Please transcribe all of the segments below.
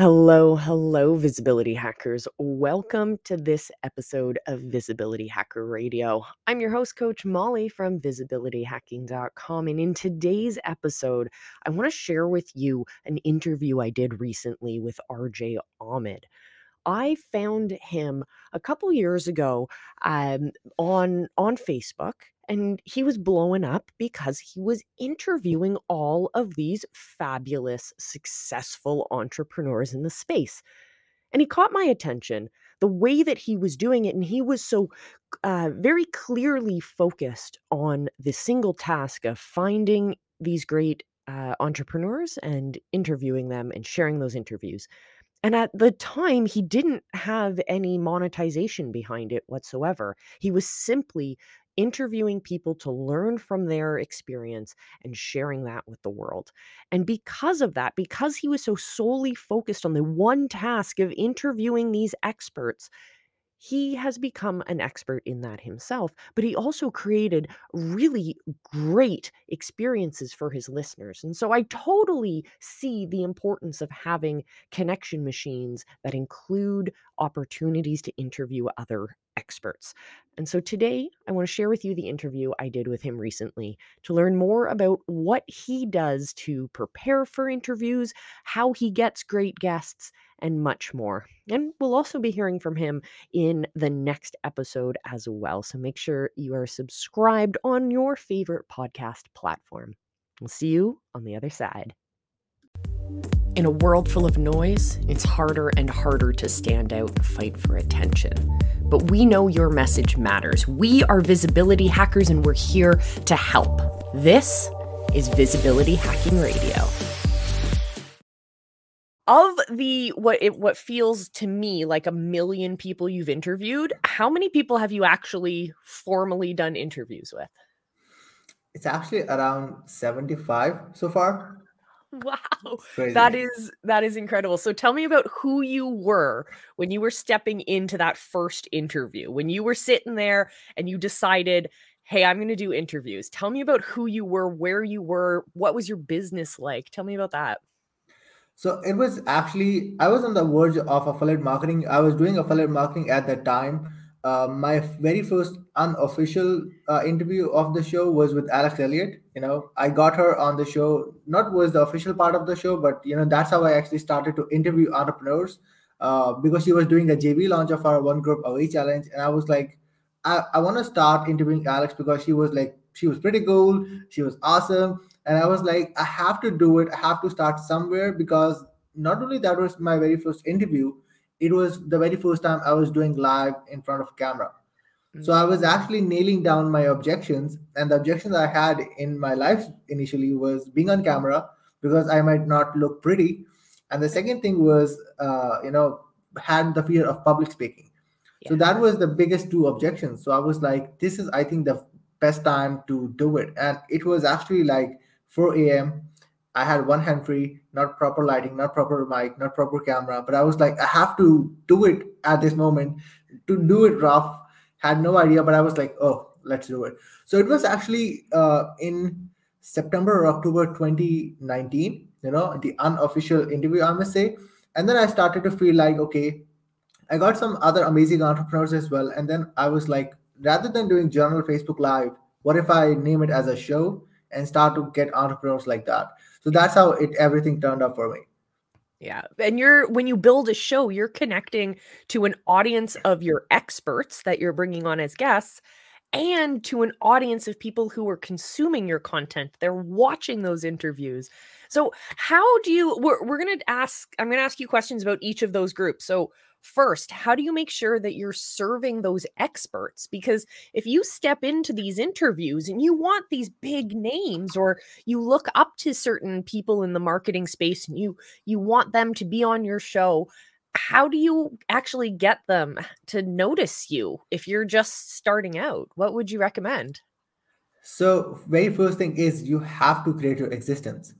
Hello, hello, visibility hackers. Welcome to this episode of Visibility Hacker Radio. I'm your host, Coach Molly from visibilityhacking.com. And in today's episode, I want to share with you an interview I did recently with RJ Ahmed. I found him a couple years ago um, on on Facebook and he was blowing up because he was interviewing all of these fabulous, successful entrepreneurs in the space. And he caught my attention the way that he was doing it. And he was so uh, very clearly focused on the single task of finding these great uh, entrepreneurs and interviewing them and sharing those interviews. And at the time, he didn't have any monetization behind it whatsoever. He was simply interviewing people to learn from their experience and sharing that with the world. And because of that, because he was so solely focused on the one task of interviewing these experts, he has become an expert in that himself, but he also created really great experiences for his listeners. And so I totally see the importance of having connection machines that include opportunities to interview other experts. And so today I want to share with you the interview I did with him recently to learn more about what he does to prepare for interviews, how he gets great guests, and much more. And we'll also be hearing from him in the next episode as well. So make sure you are subscribed on your favorite podcast platform. We'll see you on the other side. In a world full of noise, it's harder and harder to stand out and fight for attention. But we know your message matters. We are visibility hackers and we're here to help. This is Visibility Hacking Radio of the what it what feels to me like a million people you've interviewed how many people have you actually formally done interviews with it's actually around 75 so far wow. That is that is incredible. So tell me about who you were when you were stepping into that first interview. When you were sitting there and you decided hey i'm going to do interviews. Tell me about who you were where you were what was your business like? Tell me about that. So it was actually I was on the verge of affiliate marketing. I was doing affiliate marketing at that time. Uh, my very first unofficial uh, interview of the show was with Alex Elliott. You know, I got her on the show. Not was the official part of the show, but you know that's how I actually started to interview entrepreneurs uh, because she was doing the JV launch of our One Group Away challenge, and I was like, I, I want to start interviewing Alex because she was like she was pretty cool, she was awesome, and i was like i have to do it i have to start somewhere because not only that was my very first interview it was the very first time i was doing live in front of camera. So i was actually nailing down my objections and the objections i had in my life initially was being on camera because i might not look pretty and the second thing was uh, you know had the fear of public speaking yeah. so that was the biggest two objections so i was like this is i think the best time to do it and it was actually like 4 a.m. I had one hand free, not proper lighting, not proper mic, not proper camera. But I was like, I have to do it at this moment. To do it rough, had no idea, but I was like, oh, let's do it. So it was actually uh, in September or October 2019, you know, the unofficial interview, I must say. And then I started to feel like, okay, I got some other amazing entrepreneurs as well. And then I was like, rather than doing general Facebook Live, what if I name it as a show? and start to get entrepreneurs like that so that's how it everything turned out for me yeah. And you're when you build a show, you're connecting to an audience of your experts that you're bringing on as guests and to an audience of people who are consuming your content. They're watching those interviews. So, how do you we're, we're going to ask I'm going to ask you questions about each of those groups. So, first, how do you make sure that you're serving those experts? Because if you step into these interviews and you want these big names or you look up to certain people in the marketing space and you you want them to be on your show, how do you actually get them to notice you if you're just starting out? What would you recommend? So, very first thing is you have to create your existence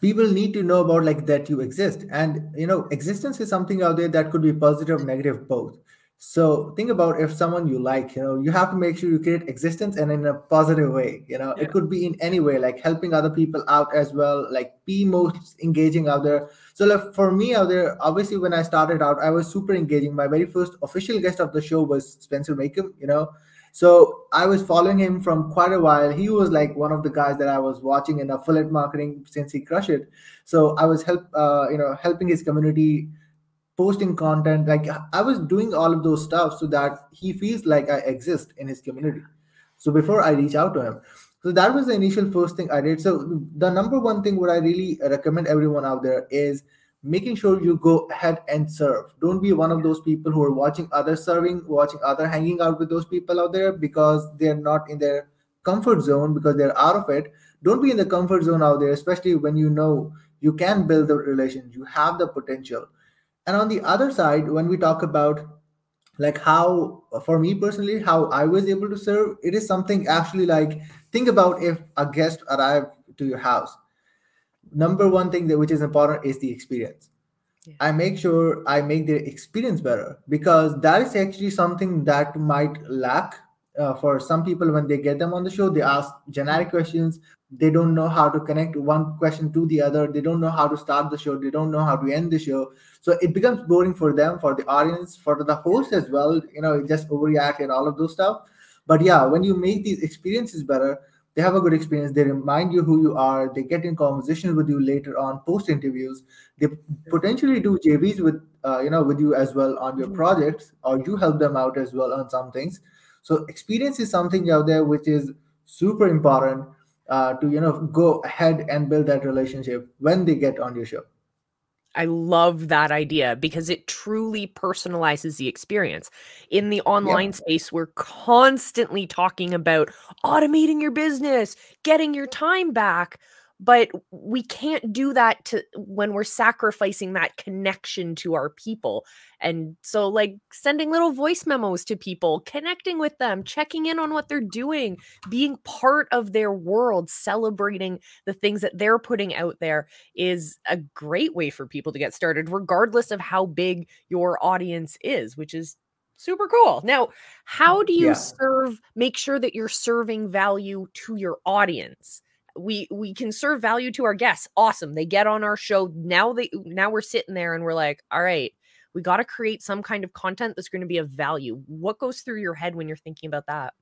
people need to know about like that you exist. And you know existence is something out there that could be positive negative both. So think about if someone you like you know you have to make sure you create existence and in a positive way you know. Yeah. it could be in any way like helping other people out as well like be most engaging out there. So like for me out there obviously when i started out i was super engaging. My very first official guest of the show was spencer Mecham, you know so i was following him from quite a while. He was like one of the guys that i was watching in affiliate marketing since he crushed it. So i was help uh, you know helping his community posting content. Like i was doing all of those stuff so that he feels like i exist in his community. So before i reach out to him. So that was the initial first thing i did. So the number one thing what i really recommend everyone out there is making sure you go ahead and serve. Don't be one of those people who are watching others serving watching other hanging out with those people out there because they're not in their comfort zone because they're out of it. Don't be in the comfort zone out there especially when you know you can build the relations you have the potential. And on the other side when we talk about like how for me personally how i was able to serve it is something actually like think about if a guest arrived to your house number one thing that which is important is the experience. Yeah. i make sure i make their experience better because that is actually something that might lack uh, for some people when they get them on the show they ask generic questions. They don't know how to connect one question to the other. They don't know how to start the show. They don't know how to end the show. So it becomes boring for them for the audience for the host as well you know it just overreact and all of those stuff. But yeah when you make these experiences better they have a good experience. They remind you who you are. They get in conversations with you later on post interviews. They potentially do jvs with uh, you know with you as well on your Mhm. projects or you help them out as well on some things. So experience is something out there which is super important uh, to you know go ahead and build that relationship when they get on your show I love that idea because it truly personalizes the experience. In the online space, we're constantly talking about automating your business, getting your time back, but we can't do that to when we're sacrificing that connection to our people. And so like sending little voice memos to people, connecting with them, checking in on what they're doing, being part of their world, celebrating the things that they're putting out there is a great way for people to get started, regardless of how big your audience is, which is super cool. Now, how do you Yeah. serve, make sure that you're serving value to your audience? We we can serve value to our guests. Awesome. They get on our show. Now they now we're sitting there and we're like, all right, we got to create some kind of content that's going to be of value. What goes through your head when you're thinking about that?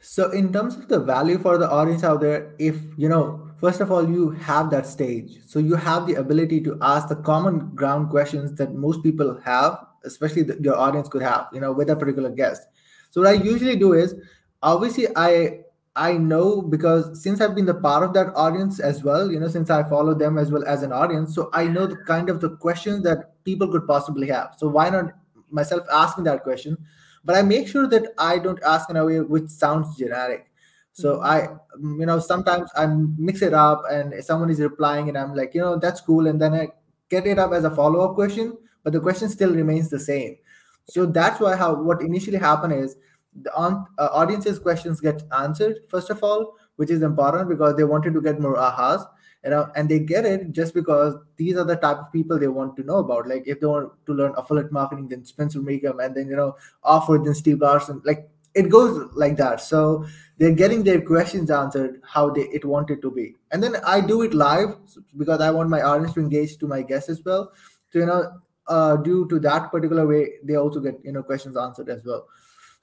So, in terms of the value for the audience out there, if you know, first of all, you have that stage, so you have the ability to ask the common ground questions that most people have, especially the, your audience could have, you know, with a particular guest. So, what I usually do is, obviously, I I know because since I've been the part of that audience as well, you know, since I follow them as well as an audience, so I know the kind of the questions that people could possibly have. So, why not myself asking that question? but i make sure that i don't ask in a way which sounds generic so Mhm. i mm, you know sometimes i mix it up and someone is replying and i'm like you know that's cool and then i get it up as a follow-up question but the question still remains the same so that's why how what initially happened is the on, uh, audience's questions get answered first of all which is important because they wanted to get more ahas you know and they get it just because these are the type of people they want to know about. Like if they want to learn affiliate marketing then spencer Mecham, and then you know offer then steve Larsen like it goes like that. So they're getting their questions answered how they it wanted to be. And then i do it live because i want my audience to engage to my guests as well. So you know uh, due to that particular way they also get you know questions answered as well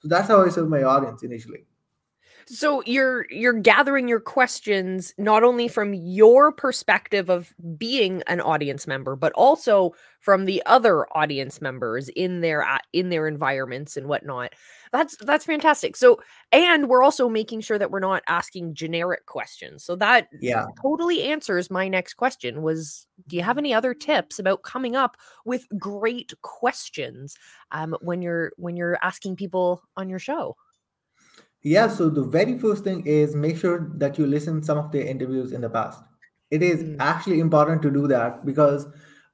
so that's how i serve my audience initially So you're you're gathering your questions not only from your perspective of being an audience member, but also from the other audience members in their in their environments and whatnot. That's that's fantastic. So and we're also making sure that we're not asking generic questions. So that yeah totally answers my next question was do you have any other tips about coming up with great questions um, when you're when you're asking people on your show? Yeah, so the very first thing is make sure that you listen some of the interviews in the past. It is Mm, actually important to do that because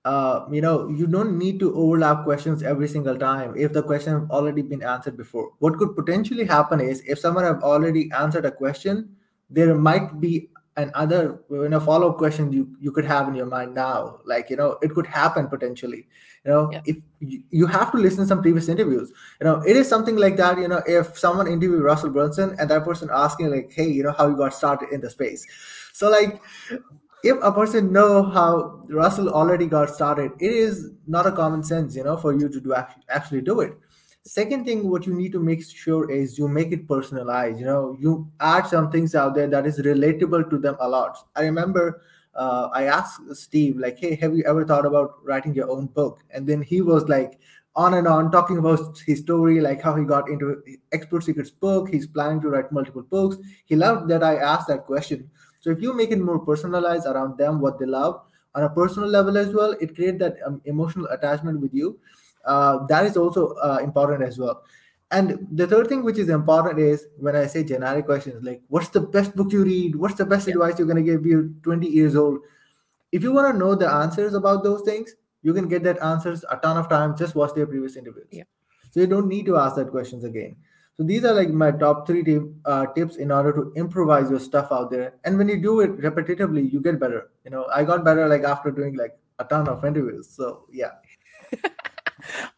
uh, you know you don't need to overlap questions every single time if the question have already been answered before. What could potentially happen is if someone have already answered a question, there might be and other you know follow-up questions you you could have in your mind now like you know it could happen potentially. You know yeah. if you, you have to listen to some previous interviews. You know it is something like that you know if someone interviewed russell brunson and that person asking like hey you know how you got started in the space? So like if a person know how russell already got started it is not a common sense you know for you to do actually do it second thing what you need to make sure is you make it personalized you know you add some things out there that is relatable to them a lot. I remember uh, i asked steve like hey have you ever thought about writing your own book? And then he was like on and on talking about his story like how he got into expert secrets book he's planning to write multiple books. He loved that i asked that question. So if you make it more personalized around them what they love on a personal level as well it creates that um, emotional attachment with you uh, that is also uh, important as well. And the third thing which is important is when i say generic questions like what's the best book you read? What's the best yeah. advice you're going to give you 20 years old? If you want to know the answers about those things you can get that answers a ton of times just watch their previous interviews. Yeah. so you don't need to ask that questions again. So these are like my top three tip, uh, tips in order to improvise your stuff out there. And when you do it repetitively you get better. You know i got better like after doing like a ton of interviews. So yeah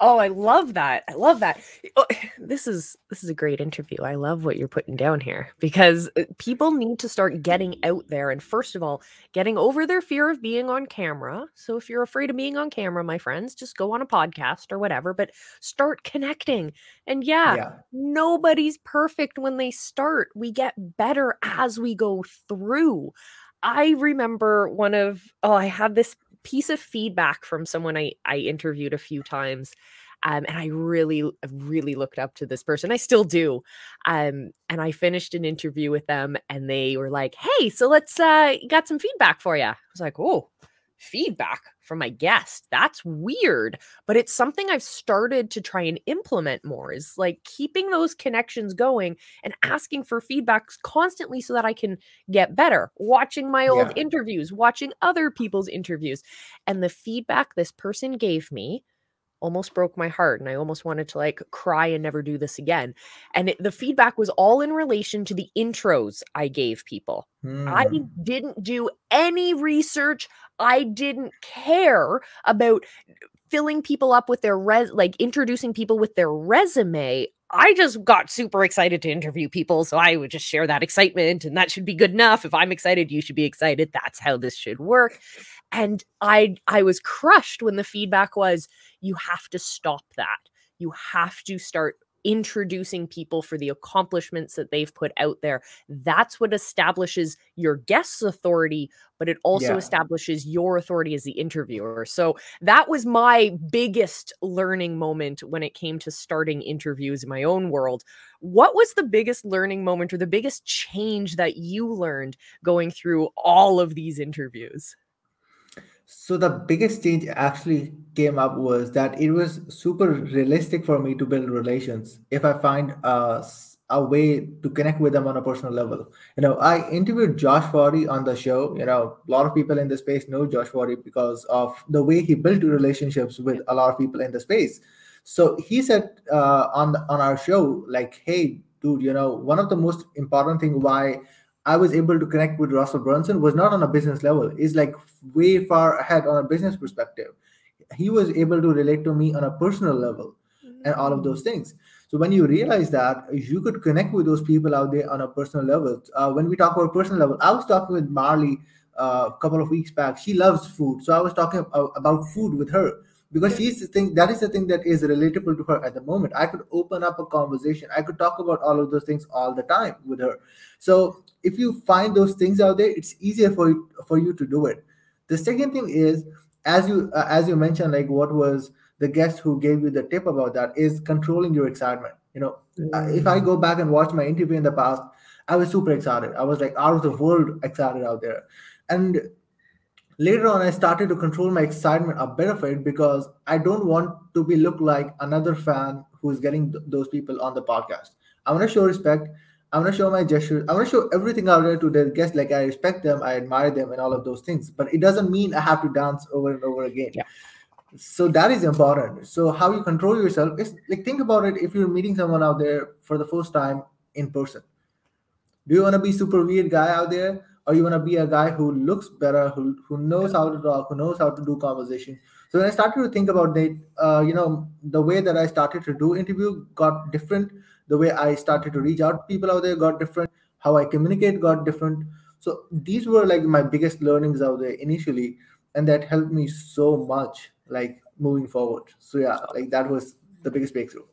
oh, I love that. I love that. Oh, this is this is a great interview. I love what you're putting down here because uh, people need to start getting out there and first of all, getting over their fear of being on camera. So if you're afraid of being on camera, my friends, just go on a podcast or whatever, but start connecting. And yeah, yeah. nobody's perfect when they start. We get better as we go through. I remember one of oh, I had this piece of feedback from someone I, I interviewed a few times. Um, and I really, really looked up to this person. I still do. Um, and I finished an interview with them and they were like, Hey, so let's, uh, got some feedback for you. I was like, Oh, feedback from my guest. That's weird, but it's something I've started to try and implement more is like keeping those connections going and asking for feedback constantly so that I can get better. Watching my old yeah. interviews, watching other people's interviews. And the feedback this person gave me almost broke my heart and I almost wanted to like cry and never do this again. And it, the feedback was all in relation to the intros I gave people. Mm. I hmm. didn't do any research. I didn't care about filling people up with their res like introducing people with their resume. I just got super excited to interview people. So I would just share that excitement, and that should be good enough. If I'm excited, you should be excited. That's how this should work. And I I was crushed when the feedback was, you have to stop that. You have to start introducing people for the accomplishments that they've put out there. That's what establishes your guest's authority, but it also yeah. establishes your authority as the interviewer. So that was my biggest learning moment when it came to starting interviews in my own world. What was the biggest learning moment or the biggest change that you learned going through all of these interviews? So the biggest change actually came up was that it was super realistic for me to build relations if I find a, a way to connect with them on a personal level. You know, I interviewed Josh Forti on the show. You know, a lot of people in the space know Josh Forti because of the way he built relationships with a lot of people in the space. So he said uh, on the, on our show, like, "Hey, dude, you know, one of the most important thing why I was able to connect with Russell Brunson was not on a business level. Is like way far ahead on a business perspective. He was able to relate to me on a personal level mm-hmm. and all of those things. So when you realize that you could connect with those people out there on a personal level. Uh, when we talk about personal level, I was talking with Marley uh, a couple of weeks back. She loves food, so I was talking about food with her because she's the thing that is the thing that is relatable to her at the moment. I could open up a conversation. I could talk about all of those things all the time with her. So if you find those things out there it's easier for you for you to do it. The second thing is as you uh, as you mentioned like what was the guest who gave you the tip about that is controlling your excitement. You know mm-hmm. if i go back and watch my interview in the past i was super excited. I was like out of the world excited out there. And later on i started to control my excitement a bit of it because i don't want to be look like another fan who's getting th- those people on the podcast. I want to show respect. I want to show my gestures. I want to show everything out there to the guests like i respect them i admire them and all of those things. But it doesn't mean i have to dance over and over again. Yeah. so that is important. So how you control yourself is like think about it if you're meeting someone out there for the first time in person. Do you want to be super weird guy out there or you want to be a guy who looks better, who, who knows how to talk, who knows how to do conversation. So when I started to think about that, uh, you know, the way that I started to do interview got different. The way I started to reach out people out there got different. How I communicate got different. So these were like my biggest learnings out there initially, and that helped me so much, like moving forward. So yeah, like that was the biggest breakthrough.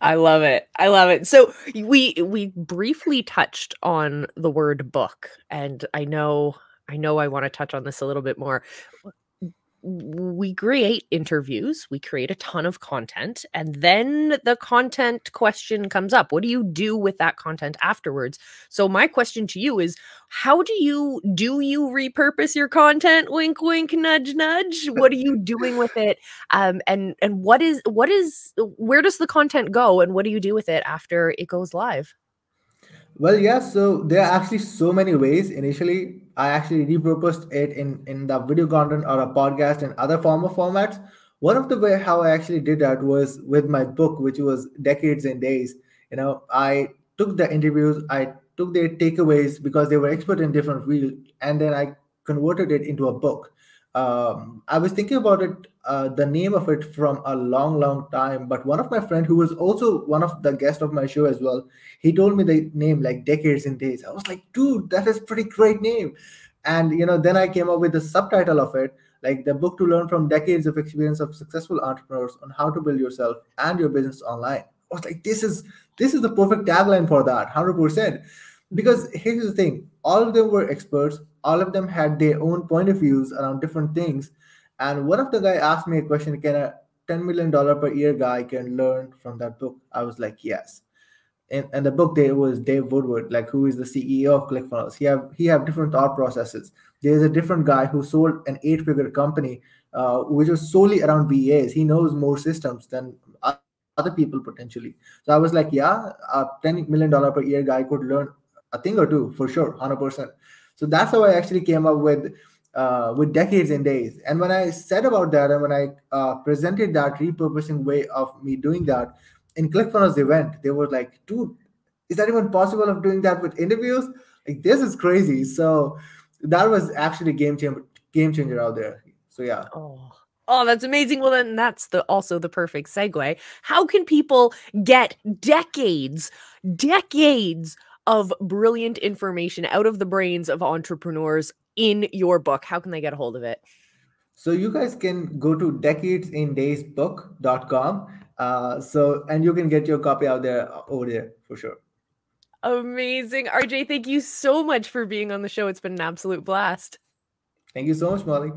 I love it. I love it. So we we briefly touched on the word book and I know I know I want to touch on this a little bit more we create interviews, we create a ton of content, and then the content question comes up. What do you do with that content afterwards? So my question to you is how do you do you repurpose your content? Wink wink nudge nudge. What are you doing with it? Um and and what is what is where does the content go and what do you do with it after it goes live? Well, yeah, so there are actually so many ways. Initially, I actually repurposed it in, in the video content or a podcast and other form of formats. One of the way how I actually did that was with my book, which was Decades and Days. You know, I took the interviews, I took their takeaways because they were expert in different fields, and then I converted it into a book um, I was thinking about it, uh, the name of it from a long, long time. But one of my friend, who was also one of the guests of my show as well, he told me the name like Decades and Days. I was like, dude, that is pretty great name. And you know, then I came up with the subtitle of it, like the book to learn from decades of experience of successful entrepreneurs on how to build yourself and your business online. I was like, this is this is the perfect tagline for that, hundred percent. Because here's the thing: all of them were experts all of them had their own point of views around different things. And one of the guy asked me a question: Can a ten million dollar per year guy can learn from that book? I was like, yes. And, in the book, there was Dave Woodward, like who is the CEO of ClickFunnels. He have he have different thought processes. There's a different guy who sold an eight figure company, uh, which was solely around VAs. He knows more systems than other people potentially. So I was like, yeah, a ten million dollar per year guy could learn a thing or two for sure, hundred percent. So that's how I actually came up with uh, with decades and days. And when I said about that, and when I uh, presented that repurposing way of me doing that in ClickFunnels event, they were like, "Dude, is that even possible of doing that with interviews? Like this is crazy." So that was actually game changer, game changer out there. So yeah. Oh. Oh, that's amazing. Well, then that's the also the perfect segue. How can people get decades, decades of brilliant information out of the brains of entrepreneurs in your book. How can they get a hold of it? So you guys can go to decadesindaysbook.com. Uh, so and you can get your copy out there uh, over there for sure. Amazing. RJ, thank you so much for being on the show. It's been an absolute blast. Thank you so much, Molly.